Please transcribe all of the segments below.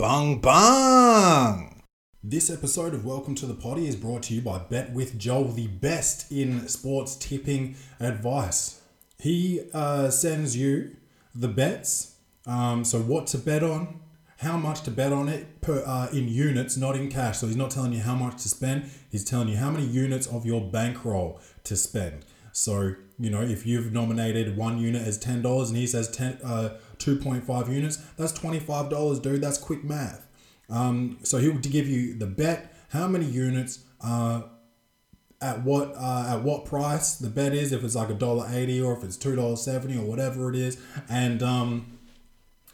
Bung bung! This episode of Welcome to the Poddy is brought to you by Bet with Joel, the best in sports tipping advice. He uh, sends you the bets, um, so what to bet on, how much to bet on it per uh, in units, not in cash. So he's not telling you how much to spend. He's telling you how many units of your bankroll to spend. So you know if you've nominated one unit as ten dollars and he says ten uh, two point five units, that's twenty five dollars, dude. That's quick math. Um, so he'll give you the bet, how many units, uh, at what uh, at what price the bet is, if it's like a dollar eighty or if it's two dollars seventy or whatever it is, and um,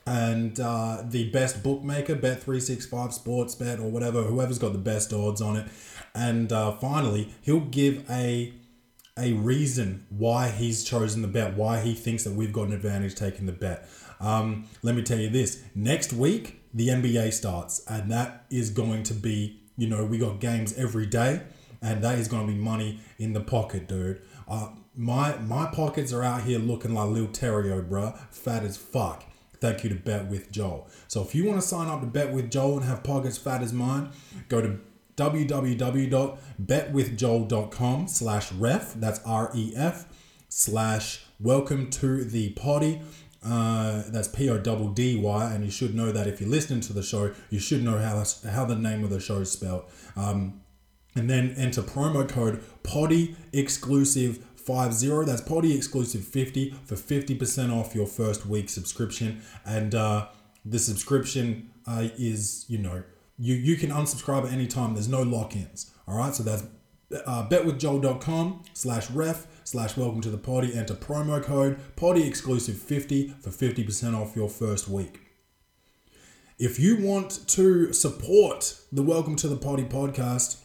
and uh, the best bookmaker, Bet three six five Sports Bet or whatever, whoever's got the best odds on it, and uh, finally he'll give a a reason why he's chosen the bet, why he thinks that we've got an advantage taking the bet. Um, let me tell you this: next week the NBA starts, and that is going to be, you know, we got games every day, and that is going to be money in the pocket, dude. Uh, my my pockets are out here looking like little Terrio, bruh, fat as fuck. Thank you to Bet with Joel. So if you want to sign up to Bet with Joel and have pockets fat as mine, go to www.betwithjoel.com slash ref, that's R-E-F, slash welcome to the poddy. Uh, that's P O D D Y, and you should know that if you're listening to the show, you should know how how the name of the show is spelled. Um, and then enter promo code Poddy Exclusive 50. That's Poddy Exclusive 50 for 50% off your first week subscription. And uh, the subscription uh, is, you know, you, you can unsubscribe at any time. There's no lock-ins. All right, so that's uh, betwithjoel.com slash ref slash welcome to the poddy. Enter promo code poddy exclusive 50 for 50% off your first week. If you want to support the Welcome to the Poddy podcast,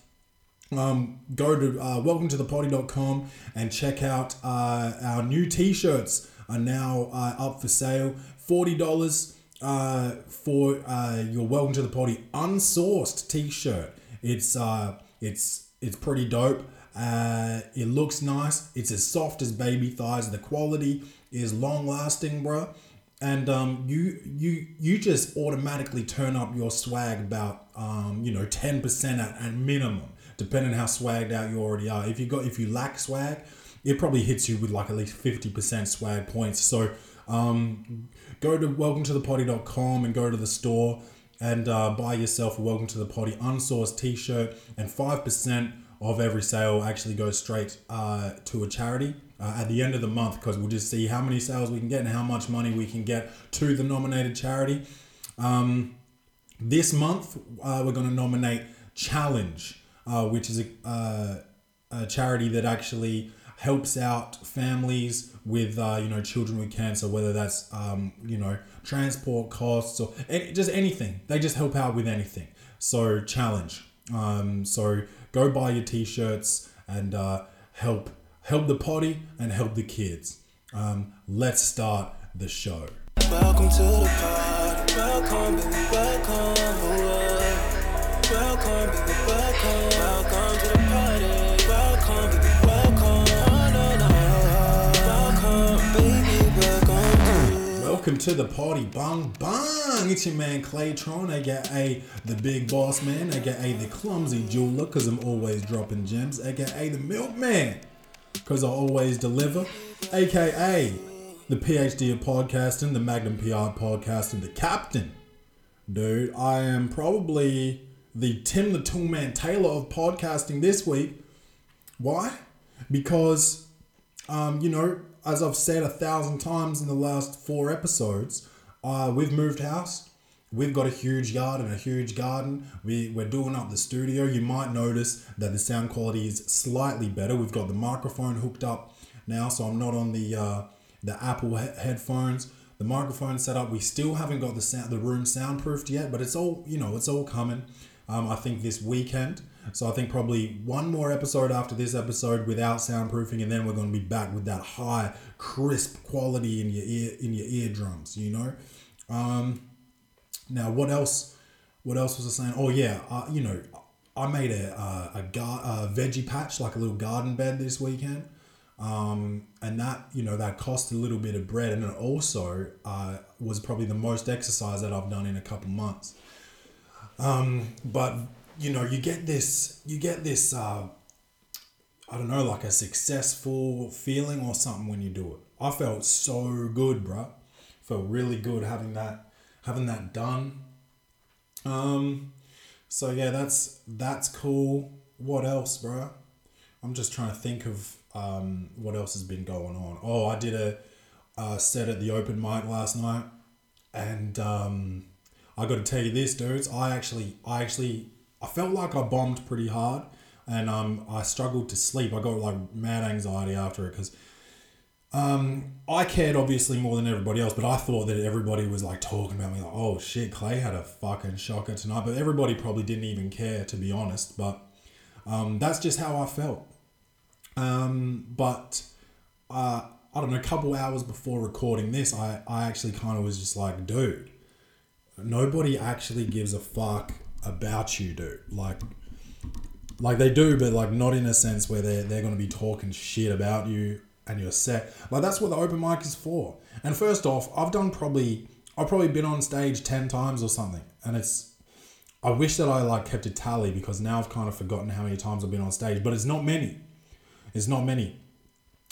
um, go to uh, welcome to the poddy.com and check out uh, our new t-shirts are now uh, up for sale $40 uh, for uh, your welcome to the poddy unsourced t-shirt it's uh, it's it's pretty dope uh, it looks nice it's as soft as baby thighs the quality is long lasting bro and um, you you you just automatically turn up your swag about um, you know 10% at, at minimum depending how swagged out you already are. If you got if you lack swag, it probably hits you with like at least 50% swag points. So um, go to welcome to the poddy.com and go to the store and uh, buy yourself a welcome to the poddy unsourced t-shirt and 5% of every sale actually goes straight uh, to a charity uh, at the end of the month because we'll just see how many sales we can get and how much money we can get to the nominated charity. Um, this month, uh, we're going to nominate Challenge uh, which is a, uh, a charity that actually helps out families with uh, you know children with cancer, whether that's um, you know transport costs or any, just anything. They just help out with anything. So challenge. Um, so go buy your t-shirts and uh, help help the poddy and help the kids. Um, let's start the show. Welcome to the party. Welcome, baby, welcome. Welcome, baby, welcome. Welcome to the party. Welcome, baby, welcome. Welcome, baby, welcome. Welcome to the party, bang bang! It's your man Claytron, aka the Big Boss Man, aka the Clumsy Jeweler, cause I'm always dropping gems, aka the Milkman, cause I always deliver, aka the PhD of podcasting, the Magnum PR podcasting, the Captain. Dude, I am probably the Tim the Toolman Taylor of podcasting this week. Why? Because, um, you know, as I've said a thousand times in the last four episodes, uh, we've moved house. We've got a huge yard and a huge garden. We, we're doing up the studio. You might notice that the sound quality is slightly better. We've got the microphone hooked up now, so I'm not on the uh, the Apple he- headphones. The microphone set up. We still haven't got the sound, the room soundproofed yet, but it's all you know. It's all coming um, I think this weekend. So I think probably one more episode after this episode without soundproofing, and then we're going to be back with that high, crisp quality in your ear in your eardrums. You know. Um, now what else? What else was I saying? Oh yeah, uh, you know, I made a a, a, gar- a veggie patch like a little garden bed this weekend. Um, and that you know that cost a little bit of bread and it also uh, was probably the most exercise that i've done in a couple months Um, but you know, you get this, you get this. Uh, I don't know, like a successful feeling or something when you do it. I felt so good, bro. Felt really good having that, having that done. Um, so yeah, that's that's cool. What else, bro? I'm just trying to think of um, what else has been going on. Oh, I did a, a set at the open mic last night, and um, I got to tell you this, dudes. I actually, I actually, I felt like I bombed pretty hard, and um, I struggled to sleep. I got like mad anxiety after it because. Um, I cared obviously more than everybody else, but I thought that everybody was like talking about me, like, oh shit, Clay had a fucking shocker tonight. But everybody probably didn't even care, to be honest. But um, that's just how I felt. Um, but uh, I don't know, a couple hours before recording this, I, I actually kind of was just like, dude, nobody actually gives a fuck about you, dude. Like, like they do, but like not in a sense where they're, they're going to be talking shit about you and you're set. Like that's what the open mic is for. And first off, I've done probably, I've probably been on stage 10 times or something. And it's, I wish that I like kept a tally because now I've kind of forgotten how many times I've been on stage, but it's not many. It's not many.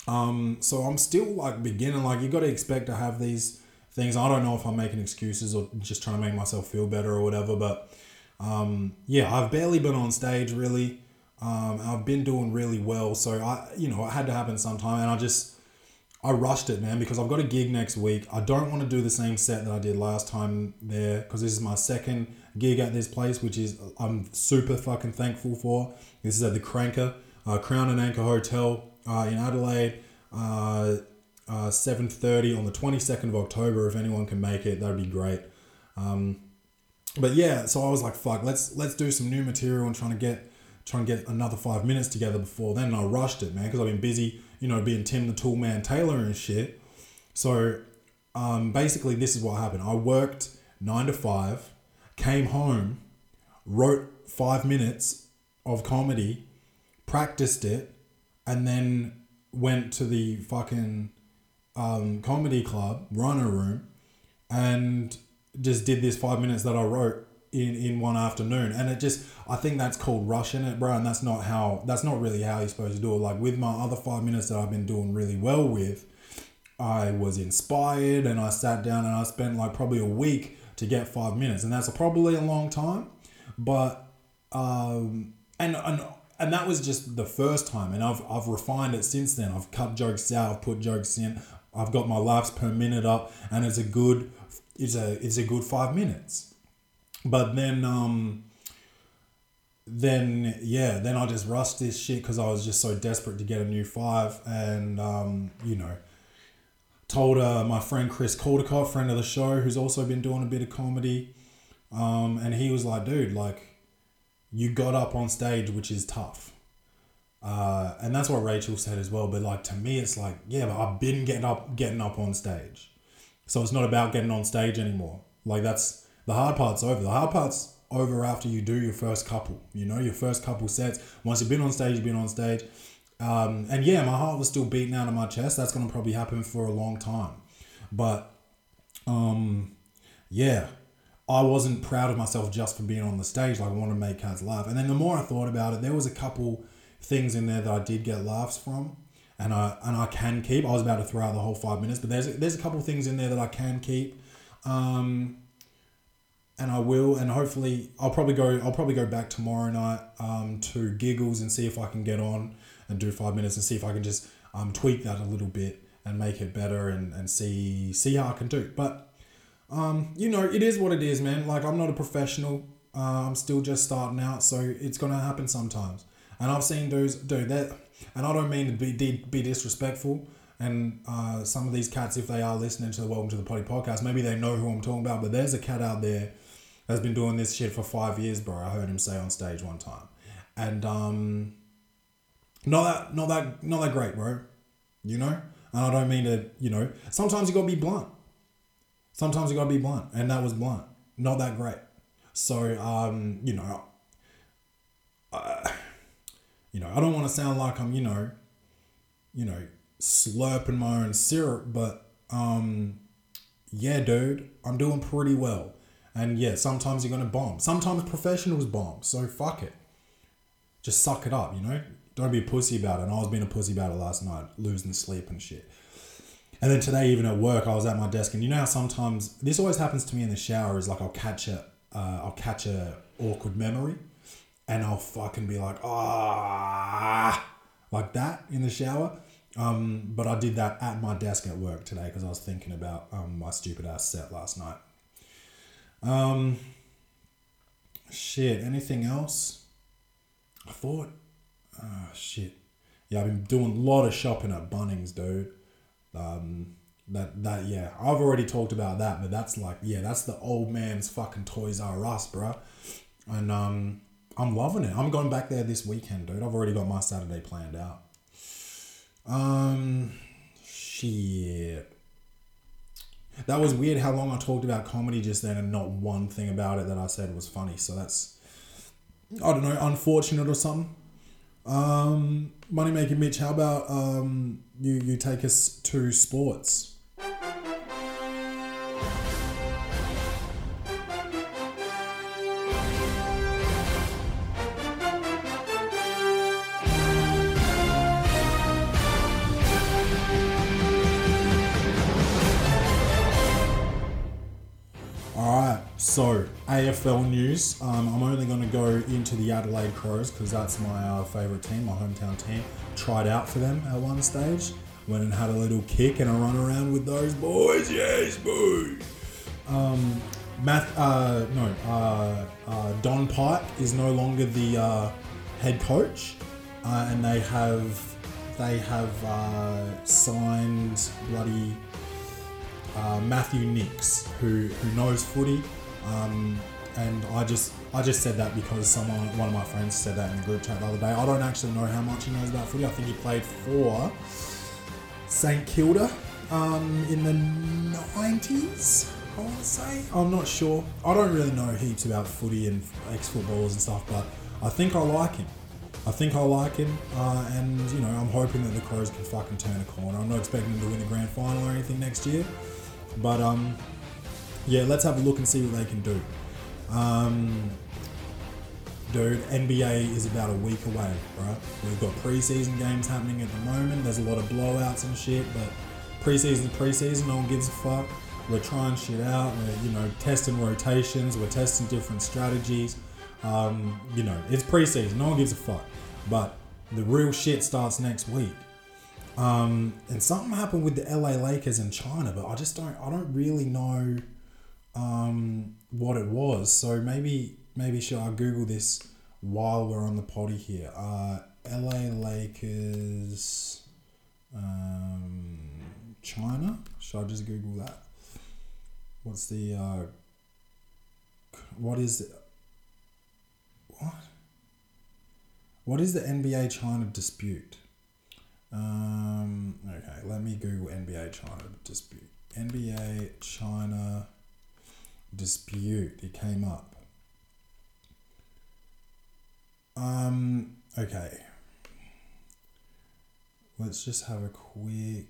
Um, so I'm still like beginning. Like you got to expect to have these things. I don't know if I'm making excuses or just trying to make myself feel better or whatever. But um, yeah, I've barely been on stage really. Um, I've been doing really well. So I, you know, it had to happen sometime, and I just. I rushed it, man, because I've got a gig next week. I don't want to do the same set that I did last time there because this is my second gig at this place, which is I'm super fucking thankful for. This is at the Cranker uh, Crown and Anchor Hotel uh, in Adelaide. Uh, uh, 7.30 on the 22nd of October. If anyone can make it, that'd be great. Um, but yeah, so I was like, fuck, let's let's do some new material and trying to get trying to get another five minutes together before then. And I rushed it, man, because I've been busy, you know, being Tim the Tool Man Taylor and shit. So um, basically, this is what happened. I worked nine to five, came home, wrote five minutes of comedy, practiced it, and then went to the fucking um, comedy club, Rhino Room, and just did this five minutes that I wrote in, in one afternoon. And it just, I think that's called rushing it, bro. And that's not how, that's not really how you're supposed to do it. Like with my other five minutes that I've been doing really well with, I was inspired and I sat down and I spent like probably a week to get five minutes. And that's probably a long time. But, um, and, and and that was just the first time and I've, I've refined it since then i've cut jokes out i've put jokes in i've got my laughs per minute up and it's a good it's a it's a good five minutes but then um then yeah then i just rushed this shit because i was just so desperate to get a new five and um you know told uh, my friend chris caldecott friend of the show who's also been doing a bit of comedy um and he was like dude like you got up on stage, which is tough. Uh, and that's what Rachel said as well. But like to me, it's like, yeah, but I've been getting up, getting up on stage. So it's not about getting on stage anymore. Like that's the hard part's over. The hard part's over after you do your first couple. You know, your first couple sets. Once you've been on stage, you've been on stage. Um, and yeah, my heart was still beating out of my chest. That's gonna probably happen for a long time. But um, yeah, I wasn't proud of myself just for being on the stage. Like I wanted to make cats laugh. And then the more I thought about it, there was a couple things in there that I did get laughs from, and I and I can keep. I was about to throw out the whole five minutes, but there's there's a couple things in there that I can keep, um, and I will. And hopefully, I'll probably go. I'll probably go back tomorrow night um, to Giggles and see if I can get on and do five minutes and see if I can just um, tweak that a little bit and make it better and, and see see how I can do. But um, you know, it is what it is, man. Like I'm not a professional. Uh, I'm still just starting out, so it's gonna happen sometimes. And I've seen dudes do that, and I don't mean to be be disrespectful. And uh, some of these cats, if they are listening to the Welcome to the Poddy podcast, maybe they know who I'm talking about. But there's a cat out there that's been doing this shit for five years, bro. I heard him say on stage one time, and um, not that not that not that great, bro. You know, and I don't mean to, you know. Sometimes you gotta be blunt sometimes you gotta be blunt, and that was blunt, not that great. So um, you know, uh, you know, I don't want to sound like I'm, you know, you know, slurping my own syrup, but um, yeah, dude, I'm doing pretty well, And yeah, sometimes you're gonna bomb. Sometimes professionals bomb. So fuck it. Just suck it up, you know? Don't be a pussy about it. And I was being a pussy about it last night, losing sleep and shit. And then today, even at work, I was at my desk, and you know how sometimes this always happens to me in the shower. Is like I'll catch a, uh, I'll catch a awkward memory, and I'll fucking be like, ah, like that in the shower. Um, but I did that at my desk at work today because I was thinking about um, my stupid ass set last night. Um, shit. Anything else? I thought. Oh shit. Yeah, I've been doing a lot of shopping at Bunnings, dude. Um, that that yeah, I've already talked about that, but that's like yeah, that's the old man's fucking Toys R Us, bro. And um, I'm loving it. I'm going back there this weekend, dude. I've already got my Saturday planned out. Um, shit. That was weird how long I talked about comedy just then and not one thing about it that I said was funny. So that's, I don't know, unfortunate or something. Um, Moneymaker Mitch, how about um, you, you take us to sports? So, AFL news. Um, I'm only going to go into the Adelaide Crows because that's my uh, favourite team, my hometown team. Tried out for them at one stage. Went and had a little kick and a run around with those boys. Yes, boys. Um, Math, uh, no, uh, uh, Don Pyke is no longer the uh, head coach, uh, and they have they have uh, signed bloody Matthew Nicks, who who knows footy um, and I just I just said that because someone one of my friends said that in the group chat the other day. I don't actually know how much he knows about footy. I think he played for St Kilda um, in the nineties. I want to say I'm not sure. I don't really know heaps about footy and ex footballers and stuff, but I think I like him. I think I like him, uh, and you know I'm hoping that the Crows can fucking turn a corner. I'm not expecting them to win a grand final or anything next year, but um, yeah, let's have a look and see what they can do. Um, dude, NBA is about a week away, right? We've got preseason games happening at the moment. There's a lot of blowouts and shit, but preseason preseason. No one gives a fuck. We're trying shit out. We're you know testing rotations. We're testing different strategies. Um, you know, it's preseason. No one gives a fuck. But the real shit starts next week. Um, and something happened with the LA Lakers in China, but I just don't. I don't really know um, what it was. So maybe maybe should I Google this while we're on the poddy here? Uh, LA Lakers, um, China. Should I just Google that? What's the uh, what is? What? What is the NBA China dispute? Um, okay, let me Google NBA China dispute. NBA China dispute. It came up. Um, okay. Let's just have a quick.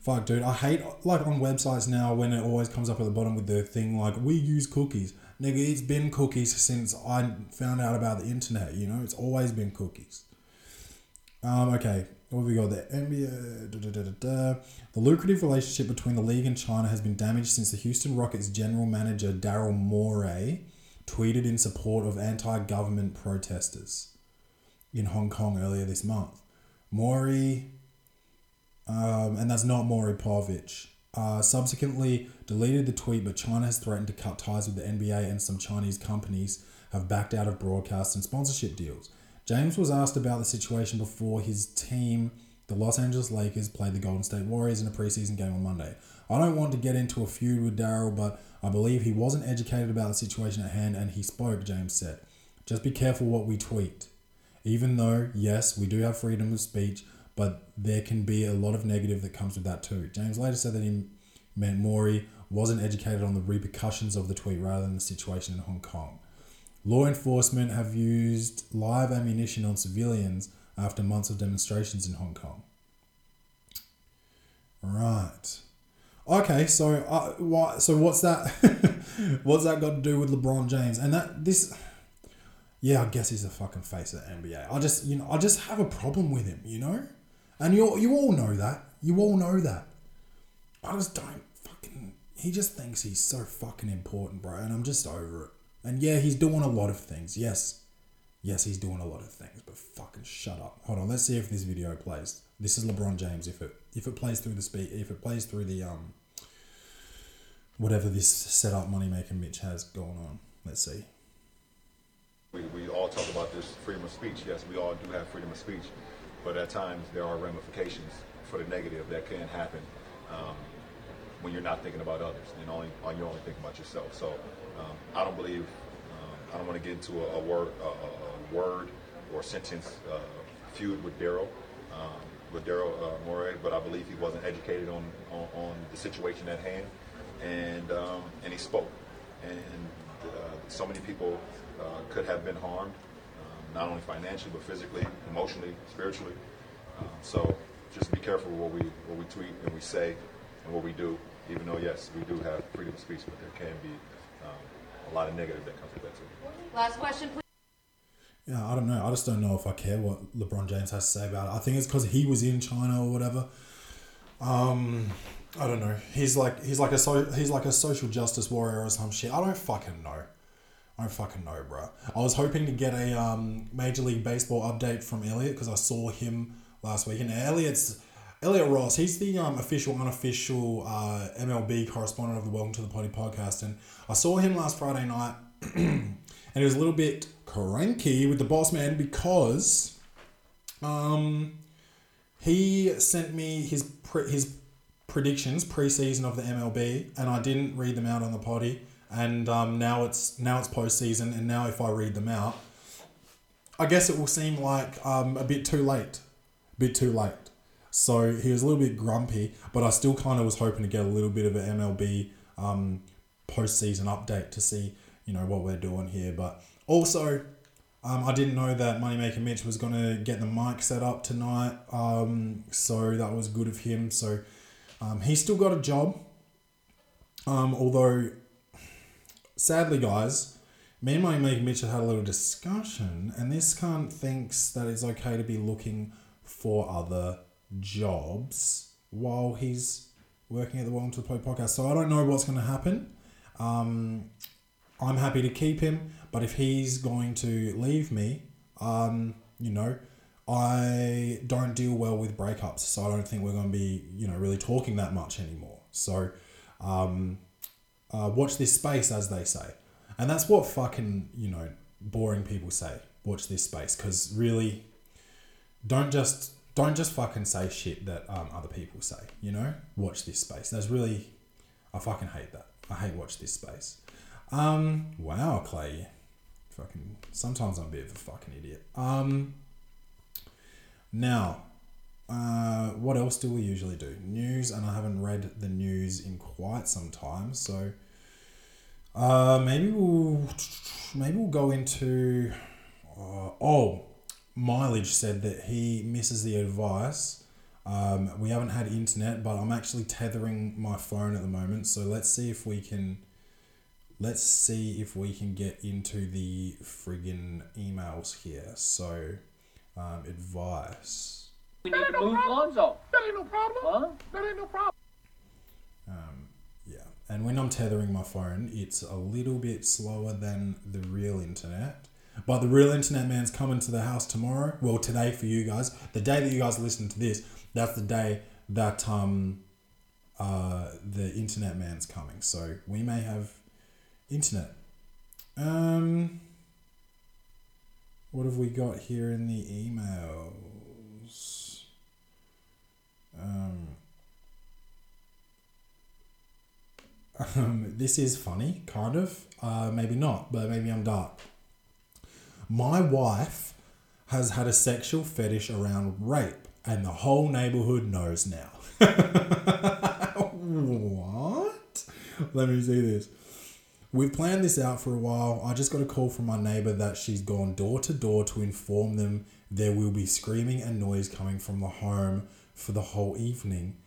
Fuck, dude. I hate, like, on websites now when it always comes up at the bottom with the thing like, we use cookies. Nigga, it's been cookies since I found out about the internet, you know? It's always been cookies. Um, okay. What have we got there? NBA. Da, da, da, the lucrative relationship between the league and China has been damaged since the Houston Rockets general manager Daryl Morey tweeted in support of anti government protesters in Hong Kong earlier this month. Morey, um, and that's not Maury Povich, uh, subsequently deleted the tweet, but China has threatened to cut ties with the NBA and some Chinese companies have backed out of broadcast and sponsorship deals. James was asked about the situation before his team, the Los Angeles Lakers, played the Golden State Warriors in a preseason game on Monday. I don't want to get into a feud with Daryl, but I believe he wasn't educated about the situation at hand and he spoke, James said. Just be careful what we tweet. Even though, yes, we do have freedom of speech, but there can be a lot of negative that comes with that too. James later said that he meant Morey wasn't educated on the repercussions of the tweet rather than the situation in Hong Kong. Law enforcement have used live ammunition on civilians after months of demonstrations in Hong Kong. Right. Okay, so uh, why? So what's that? what's that got to do with LeBron James? And that this, yeah, I guess he's the fucking face of the NBA. I just you know I just have a problem with him, you know, and you you all know that. You all know that. I just don't fucking. He just thinks he's so fucking important, bro, and I'm just over it. And yeah, he's doing a lot of things. Yes, yes, he's doing a lot of things. But fucking shut up. Hold on, let's see if this video plays. This is LeBron James. If it if it plays through the speed, if it plays through the um whatever this setup moneymaker Mitch has going on. Let's see. We, we all talk about this freedom of speech. Yes, we all do have freedom of speech, but at times there are ramifications for the negative that can happen um, when you're not thinking about others and only you're only thinking about yourself. So um, I don't believe um, I don't want to get into a, a word a, a, word or sentence uh, feud with Daryl. Um, with Daryl uh, Morey, but I believe he wasn't educated on, on, on the situation at hand, and um, and he spoke, and uh, so many people uh, could have been harmed, um, not only financially but physically, emotionally, spiritually. Um, so just be careful what we what we tweet and we say and what we do. Even though yes, we do have freedom of speech, but there can be um, a lot of negative that comes with that too. Last question, please. Yeah, I don't know. I just don't know if I care what LeBron James has to say about it. I think it's because he was in China or whatever. Um, I don't know. He's like he's like a so he's like a social justice warrior or some shit. I don't fucking know. I don't fucking know, bro. I was hoping to get a um, Major League Baseball update from Elliot because I saw him last week, and Elliot's Elliot Ross. He's the um, official, unofficial uh, MLB correspondent of the Welcome to the Poddy podcast, and I saw him last Friday night, and he was a little bit cranky with the boss man because um, he sent me his pre- his predictions preseason of the MLB, and I didn't read them out on the poddy. And um, now it's now it's postseason, and now if I read them out, I guess it will seem like um, a bit too late, a bit too late. So he was a little bit grumpy, but I still kind of was hoping to get a little bit of an MLB um, postseason update to see you know what we're doing here. But also, um, I didn't know that Moneymaker Mitch was going to get the mic set up tonight. Um, so that was good of him. So um, he's still got a job. Um, although, sadly, guys, me and Moneymaker Mitch have had a little discussion, and this cunt thinks that it's okay to be looking for other jobs while he's working at the Welcome to the Play podcast. So I don't know what's going to happen. Um, I'm happy to keep him, but if he's going to leave me, um, you know, I don't deal well with breakups, so I don't think we're going to be, you know, really talking that much anymore. So, um, uh, watch this space, as they say, and that's what fucking you know boring people say. Watch this space, because really, don't just don't just fucking say shit that um, other people say. You know, watch this space. That's really, I fucking hate that. I hate watch this space. Um, wow, Clay. Fucking, sometimes I'm a bit of a fucking idiot. Um, now, uh, what else do we usually do? News, and I haven't read the news in quite some time, so uh, maybe we'll maybe we'll go into. Uh, oh, mileage said that he misses the advice. Um, we haven't had internet, but I'm actually tethering my phone at the moment, so let's see if we can let's see if we can get into the friggin' emails here. So, um, advice. We need to move Lonzo. That ain't no problem. Huh? That ain't no problem. Um, yeah, and when I'm tethering my phone, it's a little bit slower than the real internet. But the real internet man's coming to the house tomorrow. Well, today for you guys. The day that you guys listen to this, that's the day that um, uh, the internet man's coming. So we may have internet. Um, what have we got here in the emails? Um, um, this is funny, kind of. Uh, maybe not, but maybe I'm dark. My wife has had a sexual fetish around rape, and the whole neighborhood knows now. what? Let me see this. We've planned this out for a while. I just got a call from my neighbor that she's gone door to door to inform them there will be screaming and noise coming from the home for the whole evening.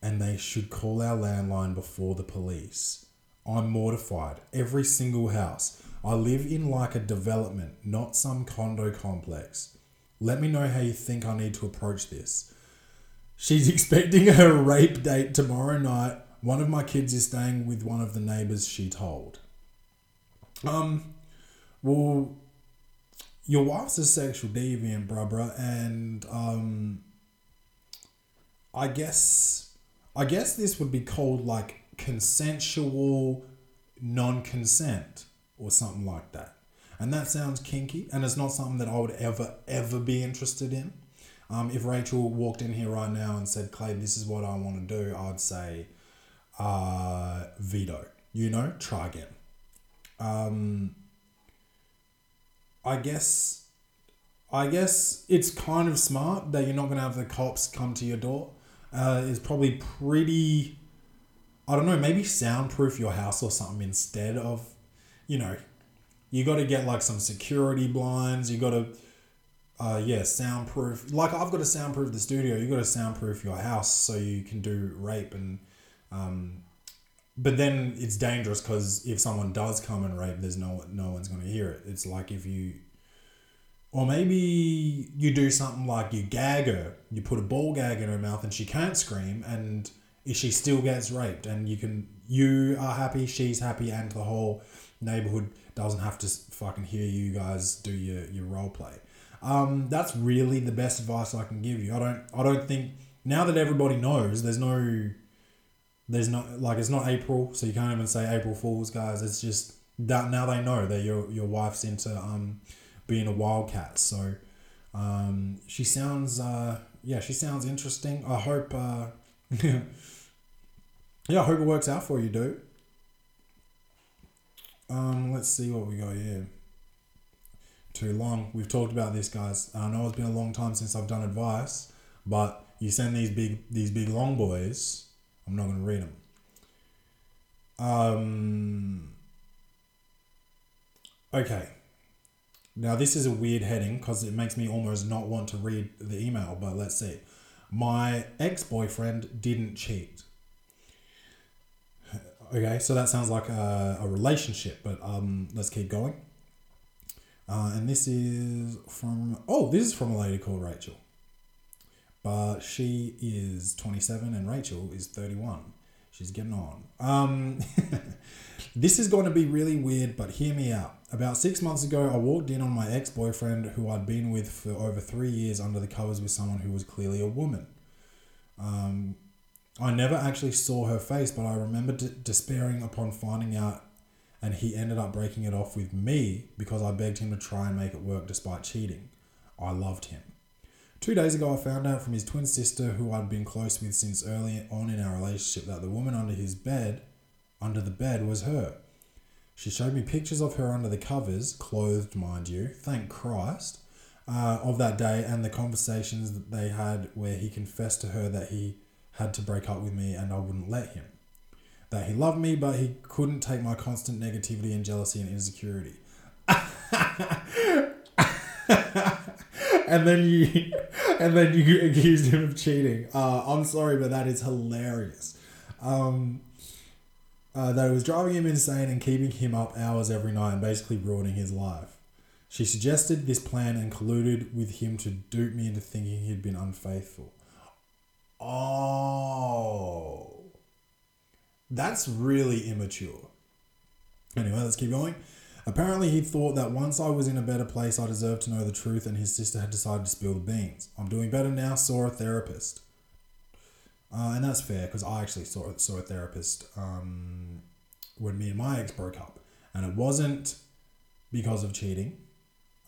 and they should call our landline before the police. I'm mortified. Every single house. I live in like a development, not some condo complex. Let me know how you think I need to approach this. She's expecting her rape date tomorrow night. One of my kids is staying with one of the neighbors, she told. Um, well, your wife's a sexual deviant, bruh, bruh, and um, I guess, I guess this would be called like consensual non-consent or something like that. And that sounds kinky, and it's not something that I would ever, ever be interested in. Um, if Rachel walked in here right now and said, Clay, this is what I want to do, I'd say, uh, veto. You know, try again. Um, I guess, I guess it's kind of smart that you're not going to have the cops come to your door. Uh, it's probably pretty, I don't know, maybe soundproof your house or something instead of, you know, you got to get like some security blinds. You got to, uh, yeah, soundproof. Like I've got to soundproof the studio. You got to soundproof your house so you can do rape and, um, but then it's dangerous because if someone does come and rape, there's no no one's gonna hear it. It's like if you, or maybe you do something like you gag her, you put a ball gag in her mouth and she can't scream, and if she still gets raped, and you can you are happy, she's happy, and the whole neighborhood doesn't have to fucking hear you guys do your, your role play. Um, that's really the best advice I can give you. I don't I don't think now that everybody knows, there's no there's not like it's not April, so you can't even say April Fools, guys. It's just that now they know that your your wife's into um being a wildcat. So um she sounds uh yeah she sounds interesting. I hope uh yeah I hope it works out for you, dude. Um, let's see what we got here. Too long. We've talked about this, guys. I know it's been a long time since I've done advice, but you send these big these big long boys. I'm not going to read them. Um. Okay. Now this is a weird heading because it makes me almost not want to read the email. But let's see. My ex boyfriend didn't cheat. Okay, so that sounds like a, a relationship, but um, let's keep going. Uh, and this is from, oh, this is from a lady called Rachel. But she is 27 and Rachel is 31. She's getting on. Um, this is going to be really weird, but hear me out. About six months ago, I walked in on my ex boyfriend who I'd been with for over three years under the covers with someone who was clearly a woman. Um, I never actually saw her face, but I remember d- despairing upon finding out, and he ended up breaking it off with me because I begged him to try and make it work despite cheating. I loved him. Two days ago, I found out from his twin sister, who I'd been close with since early on in our relationship, that the woman under his bed, under the bed, was her. She showed me pictures of her under the covers, clothed, mind you, thank Christ, uh, of that day and the conversations that they had where he confessed to her that he had to break up with me and I wouldn't let him. That he loved me, but he couldn't take my constant negativity and jealousy and insecurity. and then you, and then you accused him of cheating. Uh, I'm sorry, but that is hilarious. Um, uh, that it was driving him insane and keeping him up hours every night and basically ruining his life. She suggested this plan and colluded with him to dupe me into thinking he'd been unfaithful. Oh. That's really immature. Anyway, let's keep going. Apparently, he thought that once I was in a better place, I deserved to know the truth, and his sister had decided to spill the beans. I'm doing better now, saw a therapist. Uh, and that's fair because I actually saw, saw a therapist um, when me and my ex broke up. And it wasn't because of cheating.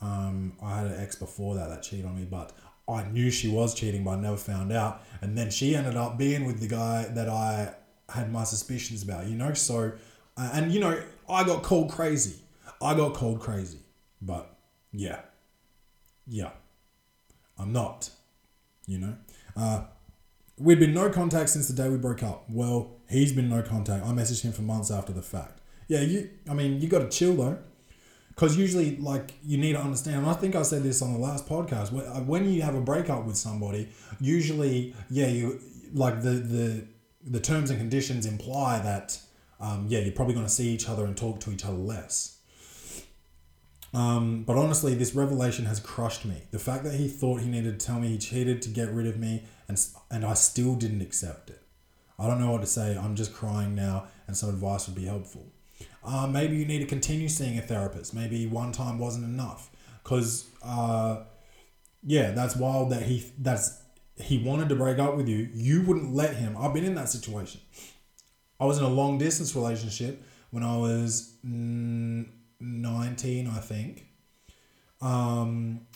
Um, I had an ex before that that cheated on me, but I knew she was cheating, but I never found out. And then she ended up being with the guy that I had my suspicions about, you know? So, uh, and you know, I got called crazy. I got called crazy. But yeah. Yeah. I'm not, you know? Uh, we'd been no contact since the day we broke up. Well, he's been no contact. I messaged him for months after the fact. Yeah, you, I mean, you got to chill though because usually like you need to understand and i think i said this on the last podcast when you have a breakup with somebody usually yeah you like the the the terms and conditions imply that um, yeah, you're probably going to see each other and talk to each other less. Um, but honestly, this revelation has crushed me. The fact that he thought he needed to tell me he cheated to get rid of me, and and I still didn't accept it. I don't know what to say. I'm just crying now, and some advice would be helpful. Uh, maybe you need to continue seeing a therapist. Maybe one time wasn't enough, because uh, yeah, that's wild that he that's he wanted to break up with you. You wouldn't let him. I've been in that situation. I was in a long distance relationship when I was. Mm, 19, I think. Um,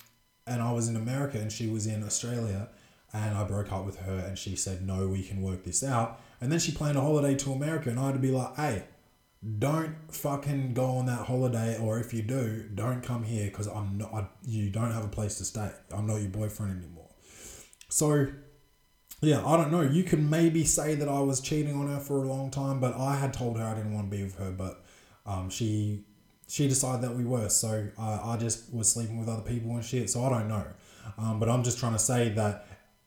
and I was in America and she was in Australia. And I broke up with her and she said, No, we can work this out. And then she planned a holiday to America. And I had to be like, Hey, don't fucking go on that holiday. Or if you do, don't come here because I'm not, I, you don't have a place to stay. I'm not your boyfriend anymore. So, yeah, I don't know. You can maybe say that I was cheating on her for a long time, but I had told her I didn't want to be with her. But um, she she decided that we were. So uh, I just was sleeping with other people and shit. So I don't know. Um, but I'm just trying to say that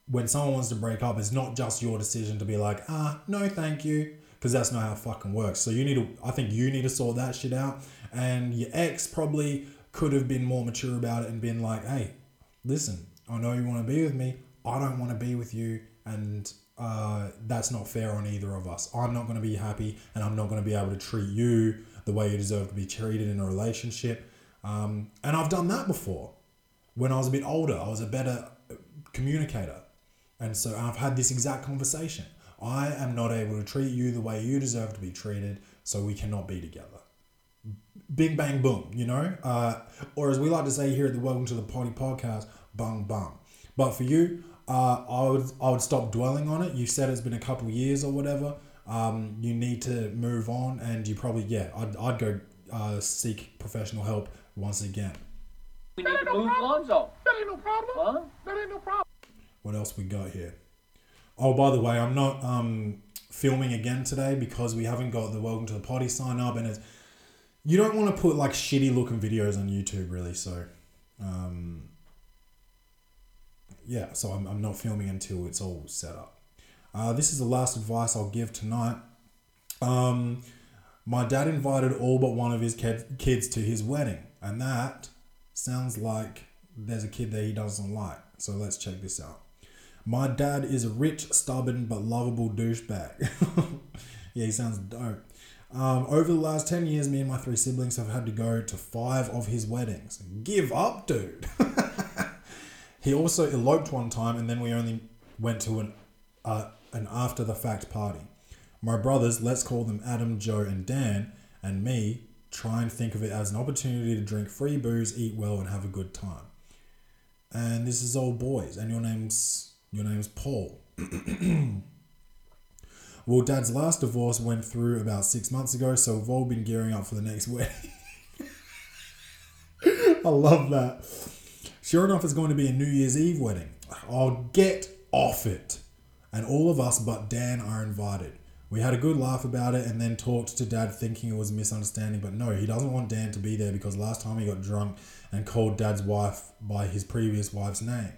when someone wants to break up, it's not just your decision to be like, ah, no, thank you. Because that's not how it fucking works. So you need to, I think you need to sort that shit out. And your ex probably could have been more mature about it and been like, hey, listen, I know you want to be with me. I don't want to be with you. And uh, that's not fair on either of us. I'm not going to be happy and I'm not going to be able to treat you the way you deserve to be treated in a relationship. Um, and I've done that before. When I was a bit older, I was a better communicator. And so I've had this exact conversation. I am not able to treat you the way you deserve to be treated, so we cannot be together. Big bang, boom, you know? Uh, or as we like to say here at the Welcome to the Poddy podcast, bang, bang. But for you, uh, I would I would stop dwelling on it. You said it's been a couple years or whatever um, you need to move on, and you probably yeah, I'd, I'd go uh, seek professional help once again. We need to move Lonzo. That ain't no problem. Huh? That ain't no problem. What else we got here? Oh, by the way, I'm not um, filming again today because we haven't got the welcome to the poddy sign up, and it's you don't want to put like shitty looking videos on YouTube, really. So, um, yeah, so I'm, I'm not filming until it's all set up. Uh, this is the last advice I'll give tonight. Um, my dad invited all but one of his kids to his wedding, and that sounds like there's a kid there he doesn't like. So let's check this out. My dad is a rich, stubborn, but lovable douchebag. yeah, he sounds dope. Um, over the last 10 years, me and my three siblings have had to go to five of his weddings. Give up, dude. he also eloped one time, and then we only went to an uh, an after the fact party. My brothers, let's call them Adam, Joe, and Dan, and me, try and think of it as an opportunity to drink free booze, eat well, and have a good time. And this is all boys, and your name's your name's Paul. well, Dad's last divorce went through about six months ago, so we've all been gearing up for the next wedding. I love that. Sure enough, it's going to be a New Year's Eve wedding. I'll get off it and all of us but Dan are invited. We had a good laugh about it and then talked to Dad thinking it was a misunderstanding, but no, he doesn't want Dan to be there because last time he got drunk and called Dad's wife by his previous wife's name.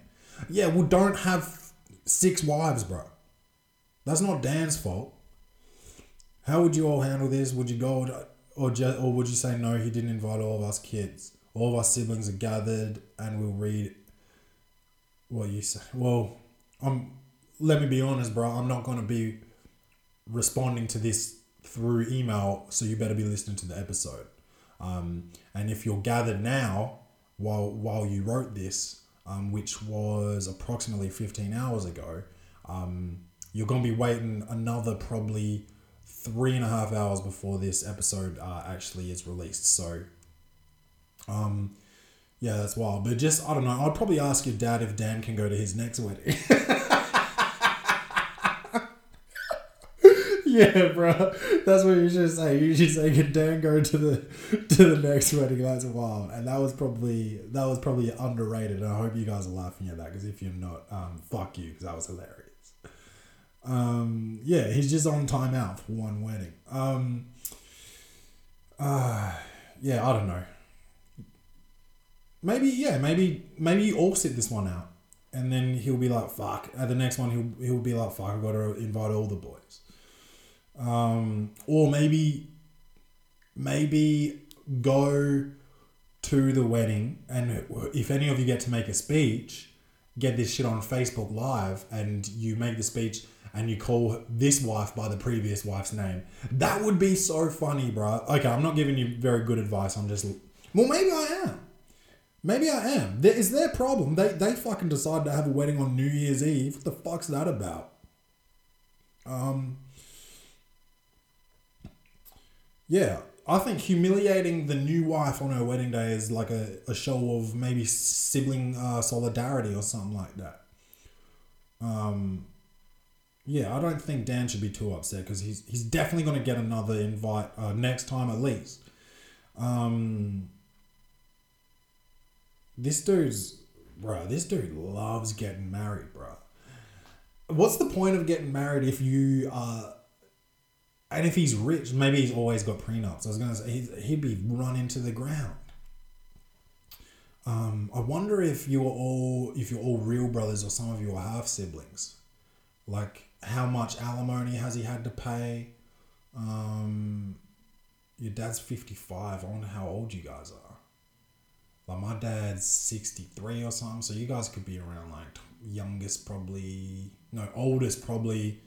Yeah, well, don't have six wives, bro. That's not Dan's fault. How would you all handle this? Would you go or just, or would you say no? He didn't invite all of us kids. All of our siblings are gathered, and we'll read what you say. Well, I'm let me be honest, bro. I'm not gonna be responding to this through email, so you better be listening to the episode. Um, and if you're gathered now, while while you wrote this, um, which was approximately 15 hours ago, um, you're gonna be waiting another probably three and a half hours before this episode uh, actually is released. So, um, yeah, that's wild. But just I don't know. I'd probably ask your dad if Dan can go to his next wedding. Yeah, bro. That's what you should say. You should say, "Can Dan go to the to the next wedding?" That's wild, and that was probably that was probably underrated. I hope you guys are laughing at that because if you're not, um, fuck you because that was hilarious. Um, yeah, he's just on timeout for one wedding. Um, uh, yeah, I don't know. Maybe yeah, maybe maybe you all sit this one out, and then he'll be like, "Fuck." At the next one, he'll he'll be like, "Fuck." I've got to invite all the boys. Um, or maybe, maybe go to the wedding, and if any of you get to make a speech, get this shit on Facebook Live, and you make the speech and you call this wife by the previous wife's name. That would be so funny, bro. Okay, I'm not giving you very good advice. I'm just, well, maybe I am. Maybe I am. There is their problem. They they fucking decide to have a wedding on New Year's Eve. What the fuck's that about? Um. Yeah, I think humiliating the new wife on her wedding day is like a, a show of maybe sibling uh, solidarity or something like that. Um, yeah, I don't think Dan should be too upset because he's he's definitely going to get another invite uh, next time at least. Um, this dude's bro. This dude loves getting married, bro. What's the point of getting married if you uh and if he's rich, maybe he's always got prenups. I was gonna say he'd, be run into the ground. Um, I wonder if you're all if you're all real brothers or some of you are half siblings. Like how much alimony has he had to pay? Um, your dad's fifty five. I wonder how old you guys are. Like my dad's sixty three or something. So you guys could be around like youngest probably no oldest probably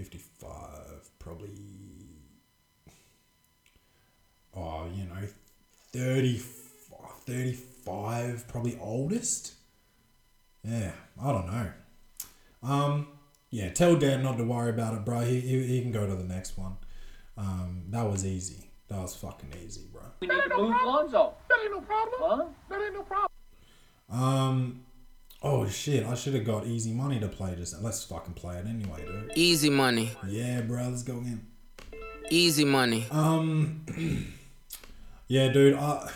fifty five probably oh, you know, 30, 35, probably oldest. Yeah, I don't know. Um, yeah, tell Dan not to worry about it, bro. He, he, he can go to the next one. Um, that was easy. That was fucking easy, bro. We need to move Lonzo. That ain't no problem. Huh? That ain't no problem. Um, oh shit, I should have got easy money to play just now. Let's fucking play it anyway, dude. Easy money. Yeah, bro, let's go again. Easy money. Um, yeah, dude, I,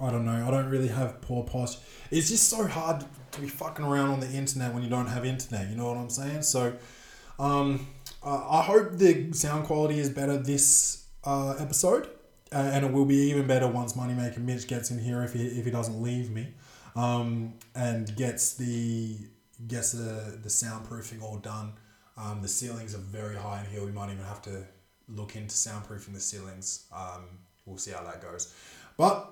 I don't know. I don't really have poor posture. It's just so hard to be fucking around on the internet when you don't have internet. You know what I'm saying? So, um, uh, I hope the sound quality is better this uh, episode, uh, and it will be even better once Moneymaker Mitch gets in here if he if he doesn't leave me, um, and gets the gets the the soundproofing all done. Um, the ceilings are very high in here. We might even have to look into soundproofing the ceilings. Um, we'll see how that goes. But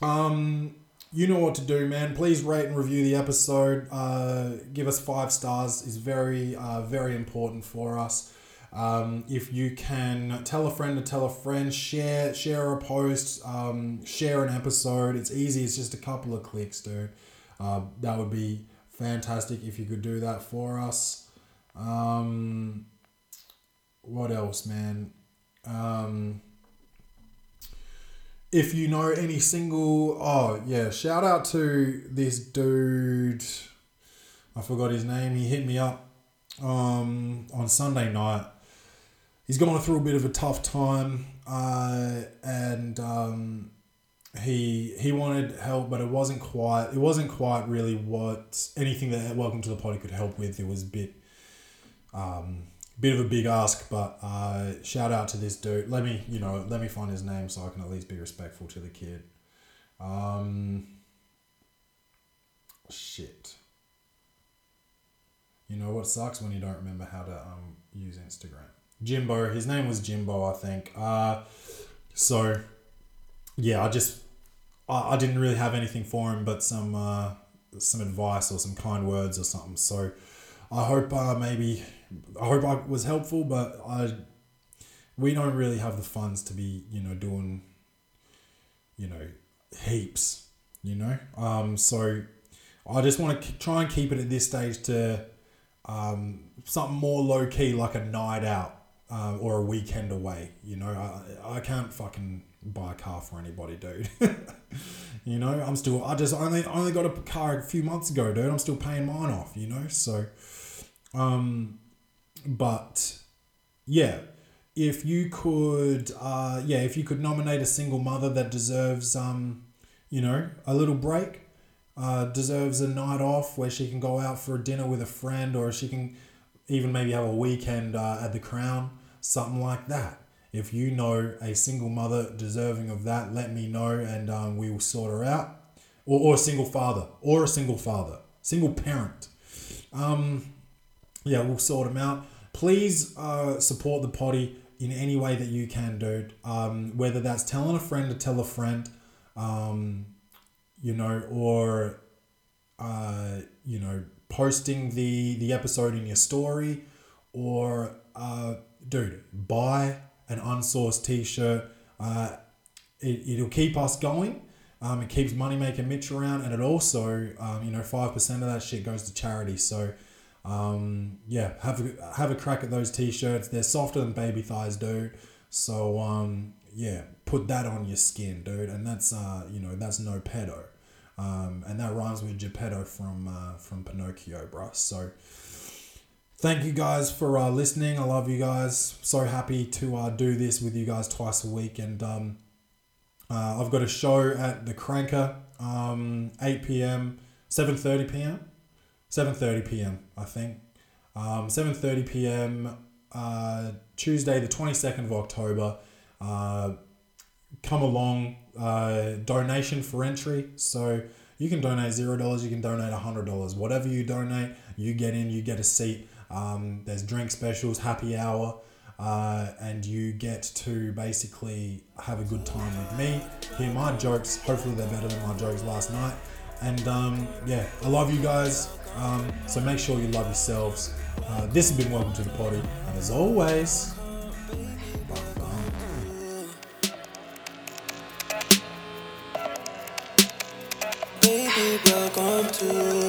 um, you know what to do, man. Please rate and review the episode. Uh, give us five stars is very, uh, very important for us. Um, if you can tell a friend to tell a friend, share share a post, um, share an episode. It's easy. It's just a couple of clicks, dude. Uh, that would be fantastic if you could do that for us. Um, what else, man? Um, if you know any single, oh yeah, shout out to this dude. I forgot his name. He hit me up um, on Sunday night. He's going through a bit of a tough time, uh, and um, he he wanted help, but it wasn't quite. It wasn't quite really what anything that Welcome to the Poddy could help with. It was a bit. Um, bit of a big ask, but uh, shout out to this dude. Let me, you know, let me find his name so I can at least be respectful to the kid. Um, shit. You know what sucks when you don't remember how to um, use Instagram. Jimbo, his name was Jimbo, I think. Uh, so, yeah, I just, I, I didn't really have anything for him, but some, uh, some advice or some kind words or something. So, I hope uh, maybe I hope I was helpful, but I we don't really have the funds to be you know doing you know heaps you know um so I just want to try and keep it at this stage to um, something more low key like a night out uh, or a weekend away you know I, I can't fucking buy a car for anybody dude. You know I'm still I just only only got a car a few months ago dude. I'm still paying mine off you know so um but yeah, if you could, uh, yeah, if you could nominate a single mother that deserves, um, you know, a little break, uh, deserves a night off where she can go out for a dinner with a friend, or she can even maybe have a weekend uh, at the Crown, something like that. If you know a single mother deserving of that, let me know, and um, we will sort her out. Or, or a single father, or a single father, single parent. Um, yeah, we'll sort them out. Please uh, support the poddy in any way that you can, dude. Um, whether that's telling a friend to tell a friend, um, you know, or uh, you know, posting the the episode in your story, or uh, dude, buy an unsourced T-shirt. Uh, it, it'll keep us going. Um, it keeps money making Mitch around, and it also, um, you know, five percent of that shit goes to charity. So, um, yeah, have a, have a crack at those t-shirts. They're softer than baby thighs, dude. So, um, yeah, put that on your skin, dude. And that's, uh, you know, that's no pedo. Um, and that rhymes with Geppetto from uh, from Pinocchio, bruh. So, thank you guys for uh, listening. I love you guys. So happy to uh, do this with you guys twice a week, and um, uh, I've got a show at the Cranker, um, 8 p.m., 7.30 p.m., 7.30 p.m., I think. Um, 7.30 p.m., uh, Tuesday, the 22nd of October. Come along, uh, donation for entry. So you can donate $0, you can donate a $100. Whatever you donate, you get in, you get a seat. Um, there's drink specials, happy hour uh, and you get to basically have a good time with me, hear my jokes. Hopefully, they're better than my jokes last night. And um, yeah, I love you guys. Um, so make sure you love yourselves. Uh, this has been Welcome to the Poddy. And as always, to.